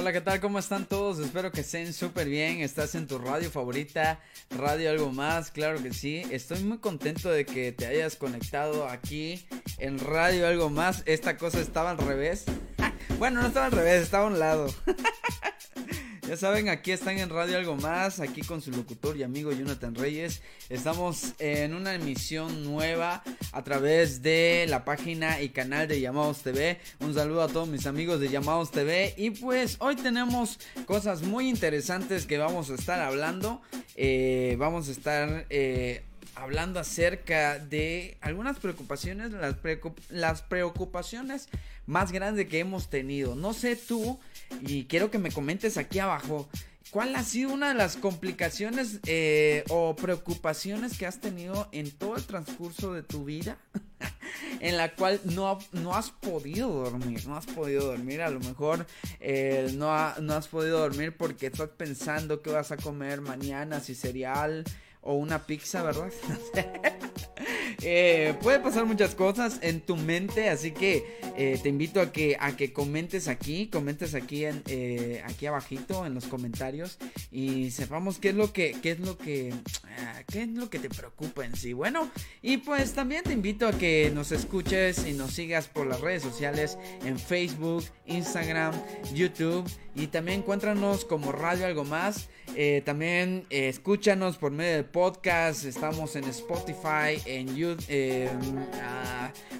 Hola, ¿qué tal? ¿Cómo están todos? Espero que estén súper bien. ¿Estás en tu radio favorita? ¿Radio algo más? Claro que sí. Estoy muy contento de que te hayas conectado aquí en Radio algo más. Esta cosa estaba al revés. bueno, no estaba al revés, estaba a un lado. Ya saben, aquí están en Radio Algo Más, aquí con su locutor y amigo Jonathan Reyes. Estamos en una emisión nueva a través de la página y canal de Llamados TV. Un saludo a todos mis amigos de Llamados TV. Y pues hoy tenemos cosas muy interesantes que vamos a estar hablando. Eh, vamos a estar... Eh, hablando acerca de algunas preocupaciones, las, las, preocupaciones más grandes que hemos tenido. No sé tú, y quiero que me comentes aquí abajo, ¿cuál ha sido una de las complicaciones eh, o preocupaciones que has tenido en todo el transcurso de tu vida? en la cual no, no has podido dormir, no has podido dormir, a lo mejor eh, no, no has podido dormir porque estás pensando que vas a comer mañana, si cereal, o una pizza, ¿verdad? Eh, puede pasar muchas cosas en tu mente, así que eh, te invito a que, a que comentes aquí, comentes aquí, en, eh, aquí abajito en los comentarios y sepamos qué es lo que, qué es lo que, ah, qué es lo que te preocupa en sí. Bueno, y pues también te invito a que nos escuches y nos sigas por las redes sociales en Facebook, Instagram, YouTube y también encuéntranos como Radio Algo Más. También escúchanos por medio de podcast, estamos en Spotify, en YouTube,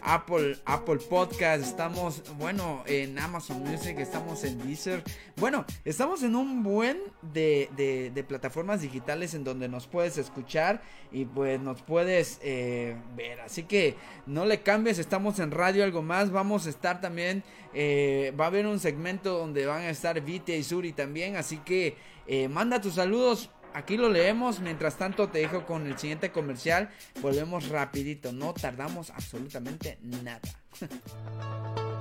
Apple, Apple Podcast, estamos, bueno, en Amazon Music, estamos en Deezer. Bueno, estamos en un buen de, de, plataformas digitales en donde nos puedes escuchar y pues nos puedes eh, ver. Así que no le cambies, estamos en radio algo más. Vamos a estar también, eh, va a haber un segmento donde van a estar Vite y Suri también. Así que eh, manda tus saludos Aquí lo leemos, mientras tanto te dejo con el siguiente comercial. Volvemos rapidito, no tardamos absolutamente nada.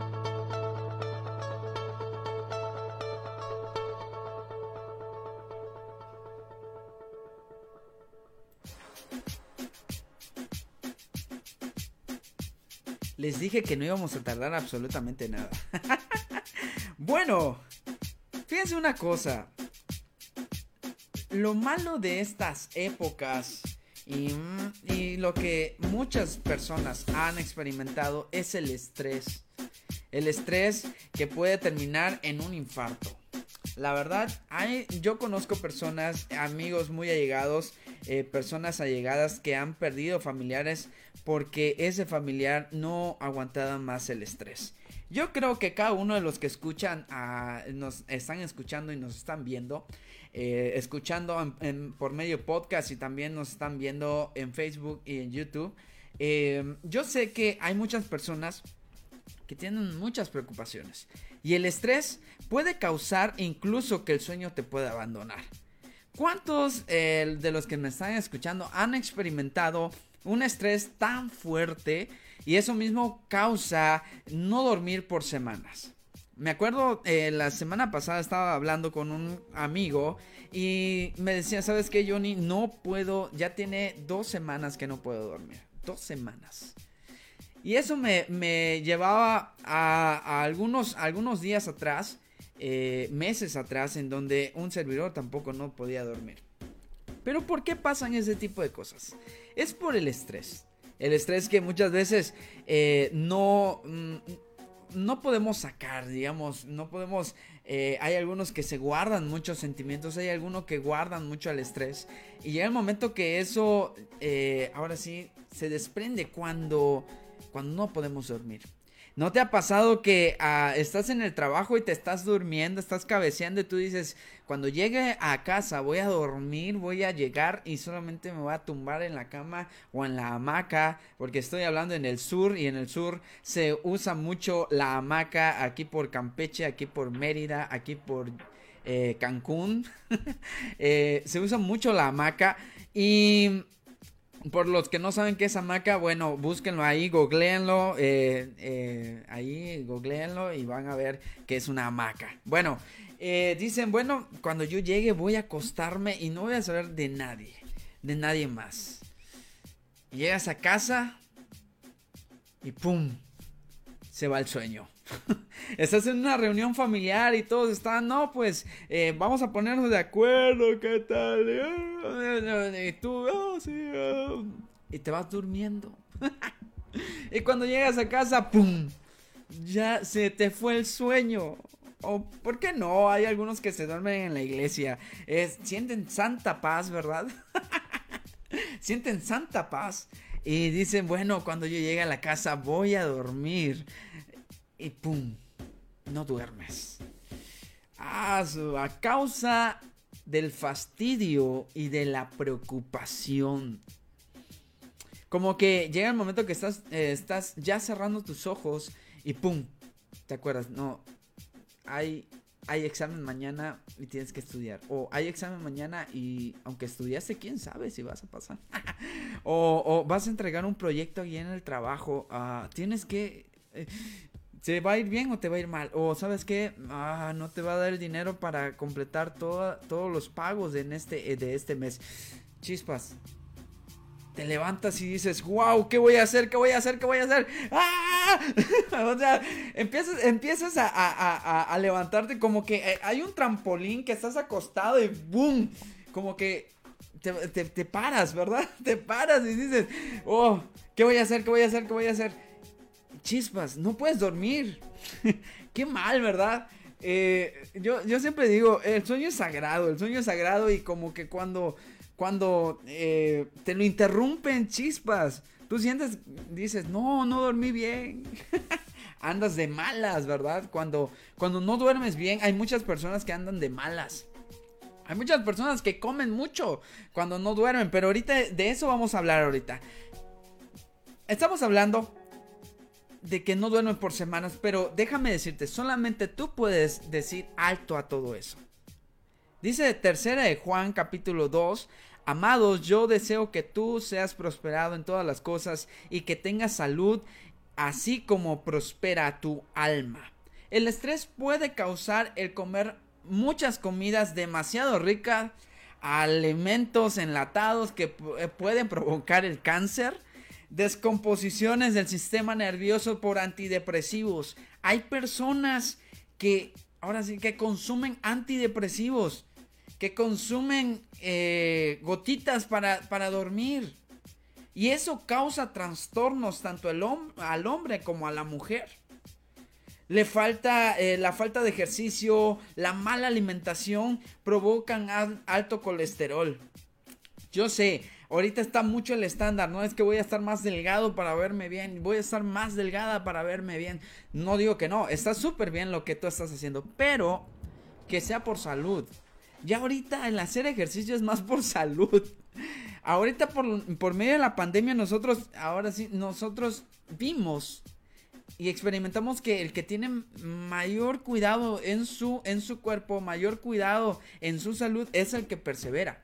Les dije que no íbamos a tardar absolutamente nada. bueno, fíjense una cosa lo malo de estas épocas y, lo que muchas personas han experimentado es el estrés. El estrés que puede terminar en un infarto. La verdad, hay, yo conozco personas, amigos muy allegados, eh, personas allegadas que han perdido familiares porque ese familiar no aguantaba más el estrés. Yo creo que cada uno de los que escuchan, nos están escuchando y nos están viendo, eh, escuchando por medio podcast y también nos están viendo en Facebook y en YouTube. Eh, yo sé que hay muchas personas que tienen muchas preocupaciones y el estrés puede causar incluso que el sueño te pueda abandonar. ¿Cuántos eh, de los que me están escuchando han experimentado un estrés tan fuerte y eso mismo causa no dormir por semanas? Me acuerdo, eh, la semana pasada estaba hablando con un amigo y me decía, ¿sabes qué, Johnny? No puedo, ya tiene dos semanas que no puedo dormir. Dos semanas. Y eso me, llevaba a, algunos, algunos días atrás, eh, meses atrás, en donde un servidor tampoco no podía dormir. Pero ¿por qué pasan ese tipo de cosas? Es por el estrés. El estrés que muchas veces eh, no... Mm, no podemos sacar, digamos, no podemos... Eh, hay algunos que se guardan muchos sentimientos, hay algunos que guardan mucho al estrés. Y llega el momento que eso, eh, ahora sí, se desprende cuando, cuando no podemos dormir. ¿No te ha pasado que ah, estás en el trabajo y te estás durmiendo, estás cabeceando y tú dices, cuando llegue a casa voy a dormir, voy a llegar y solamente me voy a tumbar en la cama o en la hamaca, porque estoy hablando en el sur y en el sur se usa mucho la hamaca aquí por Campeche, aquí por Mérida, aquí por eh, Cancún, eh, se usa mucho la hamaca y por los que no saben qué es hamaca, bueno, búsquenlo ahí, googleenlo, eh, eh, ahí googleenlo y van a ver que es una hamaca. Bueno, eh, dicen, bueno, cuando yo llegue voy a acostarme y no voy a saber de nadie, de nadie más. llegas a casa y ¡pum! Se va el sueño. estás en una reunión familiar y todos están, no, pues eh, vamos a ponernos de acuerdo, ¿qué tal? Y tú, sí, oh", y te vas durmiendo. y cuando llegas a casa, ¡pum! Ya se te fue el sueño. O, ¿por qué no? Hay algunos que se duermen en la iglesia. sienten santa paz, ¿verdad? sienten santa paz. Y dicen, bueno, cuando yo llegue a la casa voy a dormir. Y pum, no duermes. Ah, a causa del fastidio y de la preocupación. Como que llega el momento que estás, eh, estás ya cerrando tus ojos y pum, te acuerdas, no, hay, examen mañana y tienes que estudiar. O hay examen mañana y aunque estudiaste, quién sabe si vas a pasar. o, vas a entregar un proyecto ahí en el trabajo. Uh, tienes que... Eh, ¿Se va a ir bien o te va a ir mal? O sabes qué, ah, no te va a dar el dinero para completar todos los pagos este, de este mes. Chispas, te levantas y dices, wow, ¿qué voy a hacer? ¿Qué voy a hacer? ¿Qué voy a hacer? ¡Ah! o sea, empiezas, empiezas a, levantarte como que eh, hay un trampolín que estás acostado y ¡boom! Como que te, paras, ¿verdad? Te paras y dices, oh, ¿qué voy a hacer? ¿Qué voy a hacer? ¿Qué voy a hacer? Chispas, no puedes dormir. Qué mal, ¿verdad? Eh, yo, yo siempre digo, el sueño es sagrado, el sueño es sagrado y como que cuando cuando eh, te lo interrumpen chispas. Tú sientes, dices, no, no dormí bien. Andas de malas, ¿verdad? Cuando, cuando no duermes bien, hay muchas personas que andan de malas. Hay muchas personas que comen mucho cuando no duermen, pero ahorita de eso vamos a hablar ahorita. Estamos hablando de que no duermen por semanas, pero déjame decirte, solamente tú puedes decir alto a todo eso. Dice tercera de Juan capítulo 2, Amados, yo deseo que tú seas prosperado en todas las cosas y que tengas salud, así como prospera tu alma. El estrés puede causar el comer muchas comidas demasiado ricas, alimentos enlatados que eh, pueden provocar el cáncer, descomposiciones del sistema nervioso por antidepresivos. Hay personas que ahora sí que consumen antidepresivos que consumen eh, gotitas para, dormir. Y eso causa trastornos tanto al hombre como a la mujer. Le falta eh, la falta de ejercicio, la mala alimentación provocan alto colesterol. Yo sé, ahorita está mucho el estándar, no es que voy a estar más delgado para verme bien, voy a estar más delgada para verme bien. No digo que no, está súper bien lo que tú estás haciendo, pero que sea por salud. Ya ahorita el hacer ejercicio es más por salud. Ahorita por, por medio de la pandemia nosotros, ahora sí, nosotros vimos y experimentamos que el que tiene mayor cuidado en su, en su cuerpo, mayor cuidado en su salud, es el que persevera.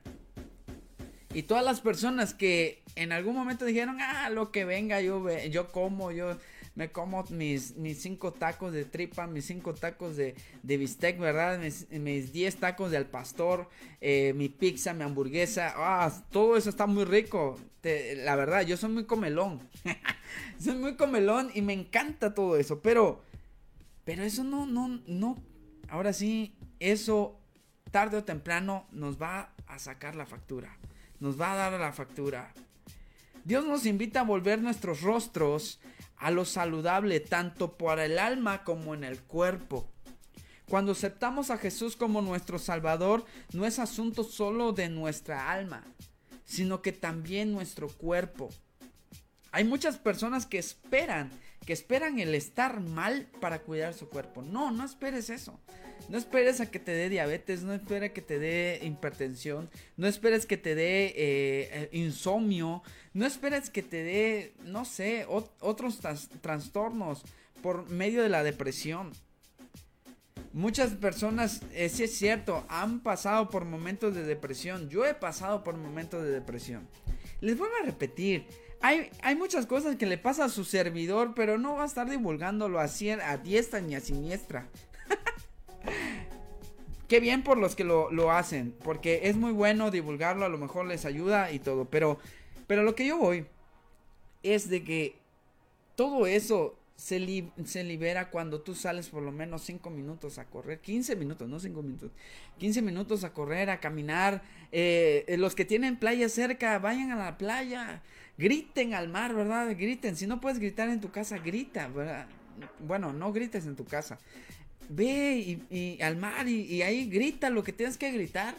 Y todas las personas que en algún momento dijeron, ah, lo que venga, yo, yo como, yo me como mis, mis cinco tacos de tripa, mis cinco tacos de, de bistec, ¿verdad? Mis, diez tacos de al pastor, eh, mi pizza, mi hamburguesa, ah, todo eso está muy rico. la verdad, yo soy muy comelón. soy muy comelón y me encanta todo eso, pero, pero eso no, no, no, ahora sí, eso tarde o temprano nos va a sacar la factura. Nos va a dar la factura. Dios nos invita a volver nuestros rostros a lo saludable tanto para el alma como en el cuerpo. Cuando aceptamos a Jesús como nuestro Salvador, no es asunto solo de nuestra alma, sino que también nuestro cuerpo. Hay muchas personas que esperan, que esperan el estar mal para cuidar su cuerpo. No, no esperes eso. No esperes a que te dé diabetes, no esperes que te dé hipertensión, no esperes que te dé eh, insomnio, no esperes que te dé, no sé, otros trastornos por medio de la depresión. Muchas personas, eh, sí es cierto, han pasado por momentos de depresión. Yo he pasado por momentos de depresión. Les vuelvo a repetir, hay, hay, muchas cosas que le pasa a su servidor, pero no va a estar divulgándolo así a diestra ni a siniestra. Qué bien por los que lo, hacen, porque es muy bueno divulgarlo, a lo mejor les ayuda y todo, pero, pero lo que yo voy es de que todo eso se, libera cuando tú sales por lo menos 5 minutos a correr, 15 minutos, no 5 minutos, 15 minutos a correr, a caminar. Eh, eh, los que tienen playa cerca, vayan a la playa, griten al mar, ¿verdad? Griten. Si no puedes gritar en tu casa, grita, ¿verdad? Bueno, no grites en tu casa. Ve y, al mar y, y ahí grita lo que tienes que gritar.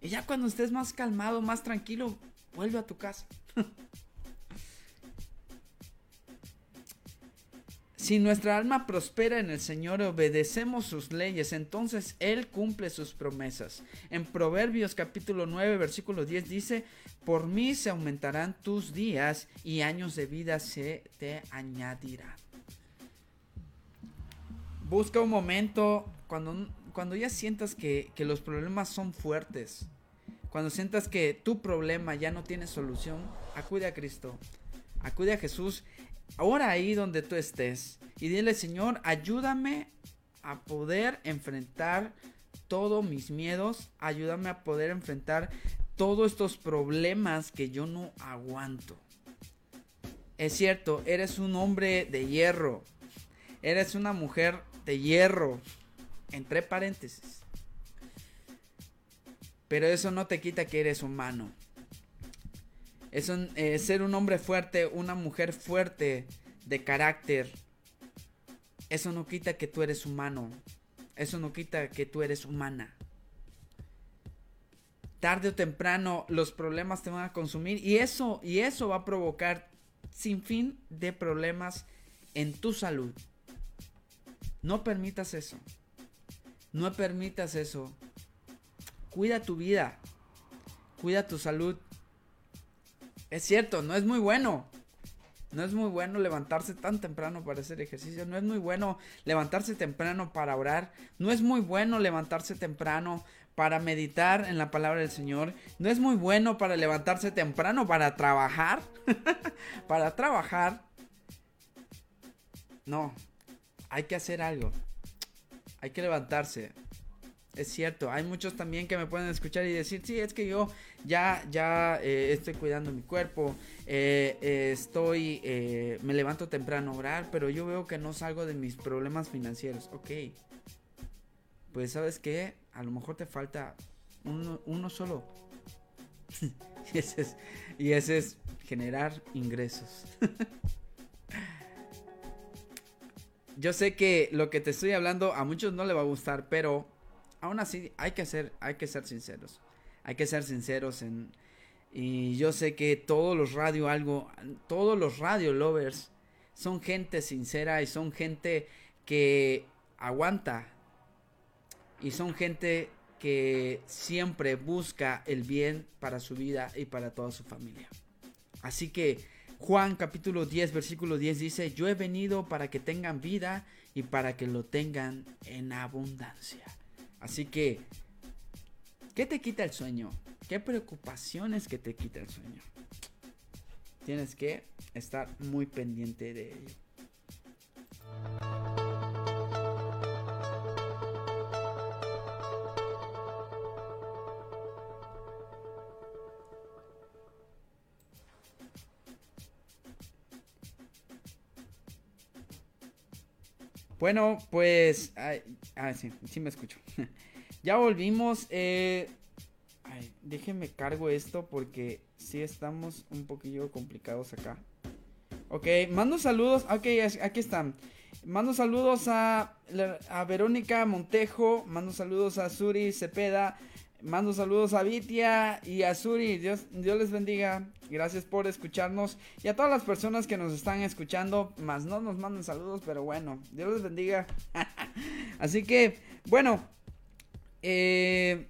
Y ya cuando estés más calmado, más tranquilo, vuelve a tu casa. Si nuestra alma prospera en el Señor obedecemos sus leyes, entonces Él cumple sus promesas. En Proverbios capítulo 9, versículo 10 dice, por mí se aumentarán tus días y años de vida se te añadirán. Busca un momento cuando, cuando ya sientas que, que los problemas son fuertes, cuando sientas que tu problema ya no tiene solución, acude a Cristo, acude a Jesús ahora ahí donde tú estés y dile, Señor, ayúdame a poder enfrentar todos mis miedos, ayúdame a poder enfrentar todos estos problemas que yo no aguanto. Es cierto, eres un hombre de hierro, eres una mujer de hierro, entre paréntesis. Pero eso no te quita que eres humano. Es eh, ser un hombre fuerte, una mujer fuerte de carácter. Eso no quita que tú eres humano. Eso no quita que tú eres humana. Tarde o temprano los problemas te van a consumir y eso y eso va a provocar sin fin de problemas en tu salud. No permitas eso. No permitas eso. Cuida tu vida. Cuida tu salud. Es cierto, no es muy bueno. No es muy bueno levantarse tan temprano para hacer ejercicio. No es muy bueno levantarse temprano para orar. No es muy bueno levantarse temprano para meditar en la palabra del Señor. No es muy bueno para levantarse temprano para trabajar. para trabajar. No. Hay que hacer algo. Hay que levantarse es cierto. Hay muchos también que me pueden escuchar y decir, sí, es que yo ya, ya eh, estoy cuidando mi cuerpo, eh, eh, estoy, me levanto temprano a orar, pero yo veo que no salgo de mis problemas financieros. Ok. Pues sabes que a lo mejor te falta uno, solo. y, y ese es generar ingresos. yo sé que lo que te estoy hablando a muchos no le va a gustar, pero aún así hay que ser, hay que ser sinceros. Hay que ser sinceros en y yo sé que todos los radio algo, todos los radio lovers son gente sincera y son gente que aguanta y son gente que siempre busca el bien para su vida y para toda su familia. Así que Juan capítulo 10 versículo 10 dice, yo he venido para que tengan vida y para que lo tengan en abundancia. Así que, ¿qué te quita el sueño? ¿Qué preocupaciones que te quita el sueño? Tienes que estar muy pendiente de ello. Bueno, pues. ah, sí, sí me escucho. ya volvimos. Eh, ay, déjenme cargo esto porque sí estamos un poquillo complicados acá. Ok, mando saludos. Ok, aquí están. Mando saludos a, a Verónica Montejo. Mando saludos a Suri Cepeda. Mando saludos a Vitia y a Suri. Dios, Dios les bendiga. Gracias por escucharnos. Y a todas las personas que nos están escuchando. Más no nos mandan saludos, pero bueno. Dios les bendiga. Así que, bueno. Eh,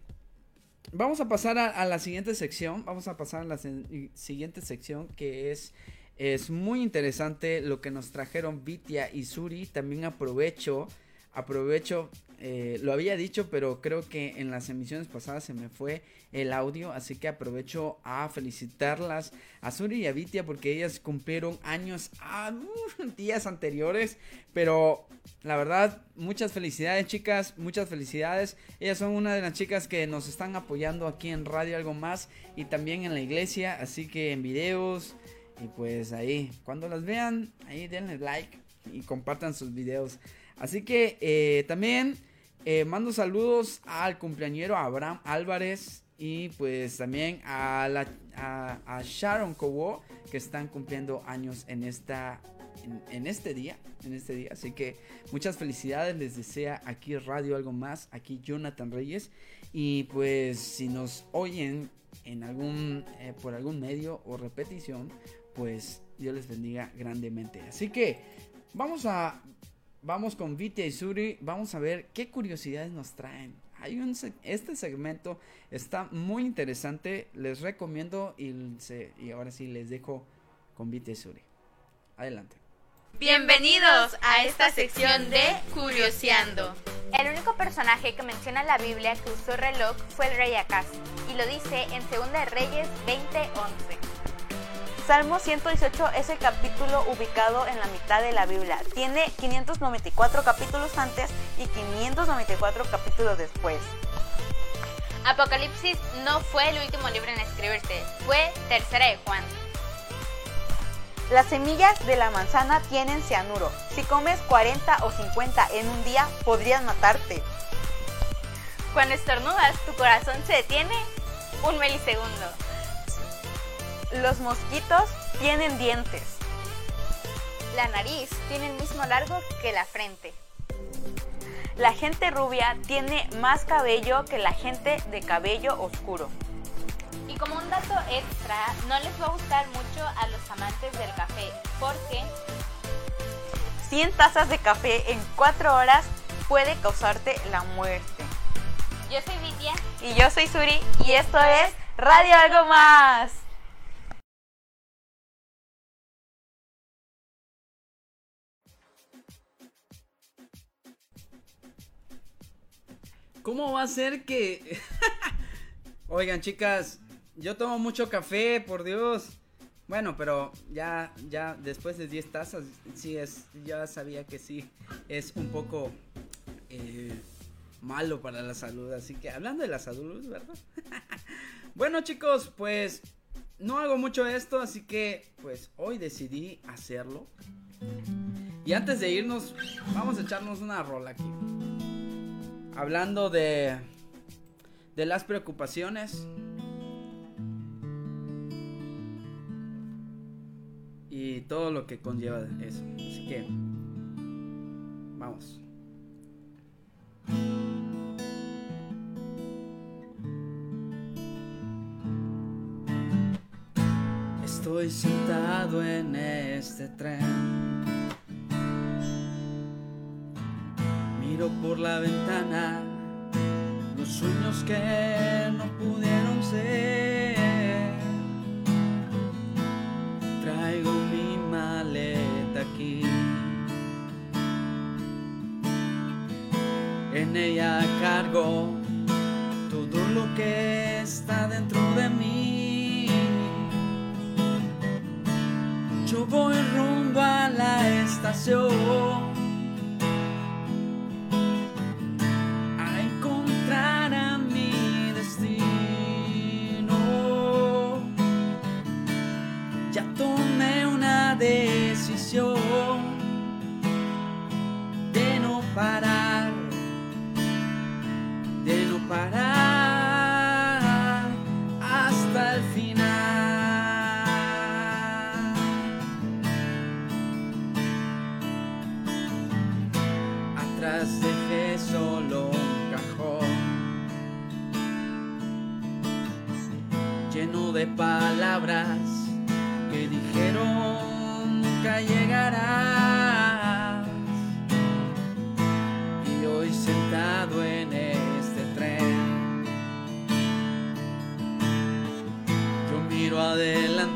vamos a pasar a, la siguiente sección. Vamos a pasar a la siguiente sección que es... Es muy interesante lo que nos trajeron Vitia y Suri. También aprovecho aprovecho, eh, lo había dicho, pero creo que en las emisiones pasadas se me fue el audio, así que aprovecho a felicitarlas a Suri y a Vitia porque ellas cumplieron años a días anteriores, pero la verdad, muchas felicidades chicas, muchas felicidades. Ellas son una de las chicas que nos están apoyando aquí en Radio Algo Más y también en la iglesia, así que en videos y pues ahí, cuando las vean, ahí denle like y compartan sus videos. Así que eh, también eh, mando saludos al cumpleañero Abraham Álvarez y pues también a, a, Sharon Cowo que están cumpliendo años en esta en, este día, en este día. Así que muchas felicidades, les desea aquí Radio Algo Más, aquí Jonathan Reyes. Y pues si nos oyen en algún, eh, por algún medio o repetición, pues Dios les bendiga grandemente. Así que vamos a, vamos con Vite y Suri, vamos a ver qué curiosidades nos traen. Hay un, este segmento está muy interesante, les recomiendo y, y ahora sí les dejo con Vite y Suri. Adelante. Bienvenidos a esta sección de Curioseando. El único personaje que menciona en la Biblia que usó reloj fue el rey Acaz, y lo dice en 2 de Reyes 20:11. Salmo 118 es el capítulo ubicado en la mitad de la Biblia. Tiene 594 capítulos antes y 594 capítulos después. Apocalipsis no fue el último libro en escribirse, fue Tercera de Juan. Las semillas de la manzana tienen cianuro. Si comes 40 o 50 en un día, podrían matarte. Cuando estornudas, tu corazón se detiene un milisegundo. Los mosquitos tienen dientes. La nariz tiene el mismo largo que la frente. La gente rubia tiene más cabello que la gente de cabello oscuro. Y como un dato extra, no les va a gustar mucho a los amantes del café, porque 100 tazas de café en 4 horas puede causarte la muerte. Yo soy Vitia. Y yo soy Suri. Y esto es Radio Algo Más. ¿Cómo va a ser que... Oigan, chicas, yo tomo mucho café, por Dios. Bueno, pero ya, ya después de 10 tazas, sí es, ya sabía que sí, es un poco eh, malo para la salud. Así que hablando de la salud, ¿verdad? bueno chicos, pues no hago mucho esto, así que pues hoy decidí hacerlo. Y antes de irnos, vamos a echarnos una rola aquí. Hablando de, de las preocupaciones y todo lo que conlleva eso. Así que, vamos. Estoy sentado en este tren. Miro por la ventana los sueños que no pudieron ser. Traigo mi maleta aquí. En ella cargo todo lo que está dentro de mí. Yo voy rumbo a la estación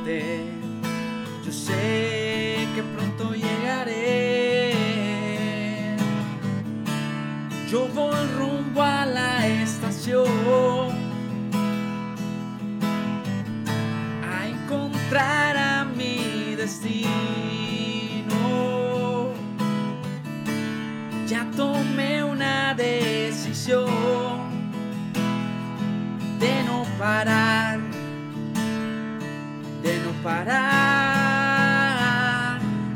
de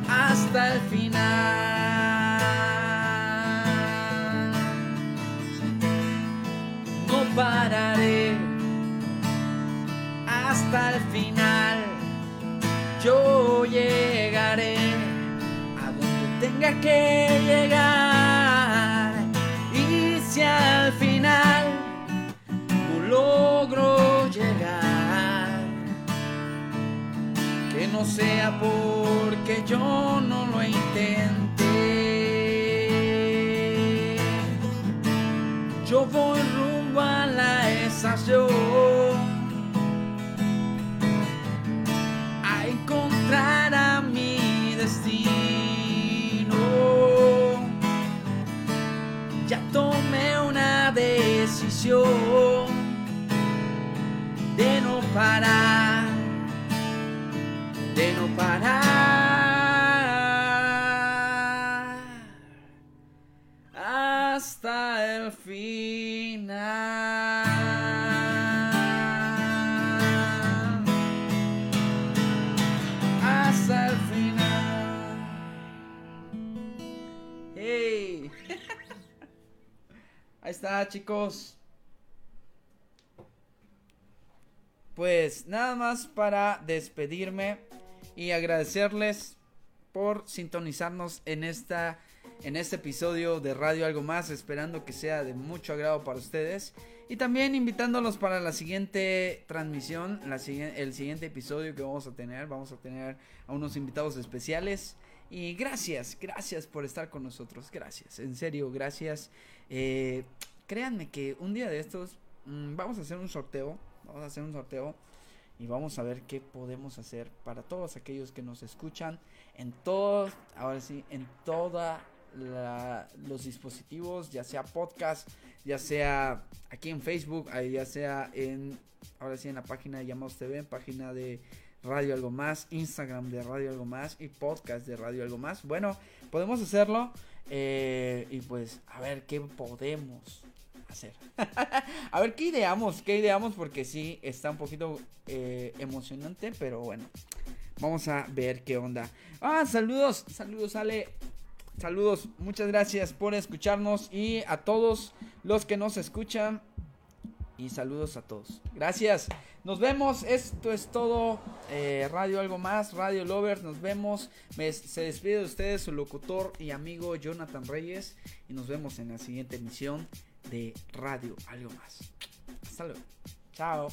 hasta el final. No pararé hasta el final. Yo llegaré a donde tenga que llegar. Y si al final no sea porque yo no lo intenté. Yo voy rumbo a la estación a encontrar a mi destino. Ya tomé una decisión chicos. Pues nada más para despedirme y agradecerles por sintonizarnos en esta en este episodio de Radio Algo Más, esperando que sea de mucho agrado para ustedes y también invitándolos para la siguiente transmisión, la, el siguiente episodio que vamos a tener, vamos a tener a unos invitados especiales y gracias, gracias por estar con nosotros, gracias, en serio, gracias. Eh, créanme que un día de estos mm, vamos a hacer un sorteo, vamos a hacer un sorteo y vamos a ver qué podemos hacer para todos aquellos que nos escuchan en todos, ahora sí, en toda la- los dispositivos, ya sea podcast, ya sea aquí en Facebook, ya sea en, ahora sí, en la página de Llamados TV, página de Radio Algo Más, Instagram de Radio Algo Más y podcast de Radio Algo Más. Bueno, podemos hacerlo eh, y pues a ver qué podemos hacer. a ver qué ideamos, qué ideamos porque sí está un poquito eh, emocionante, pero bueno. Vamos a ver qué onda. Ah, saludos, saludos Ale. Saludos, muchas gracias por escucharnos y a todos los que nos escuchan. Y saludos a todos. Gracias. Nos vemos. Esto es todo. eh, Radio Algo Más, Radio Lovers. Nos vemos. Me- se despide de ustedes su locutor y amigo Jonathan Reyes. Y nos vemos en la siguiente emisión de Radio Algo Más. Hasta luego. Chao.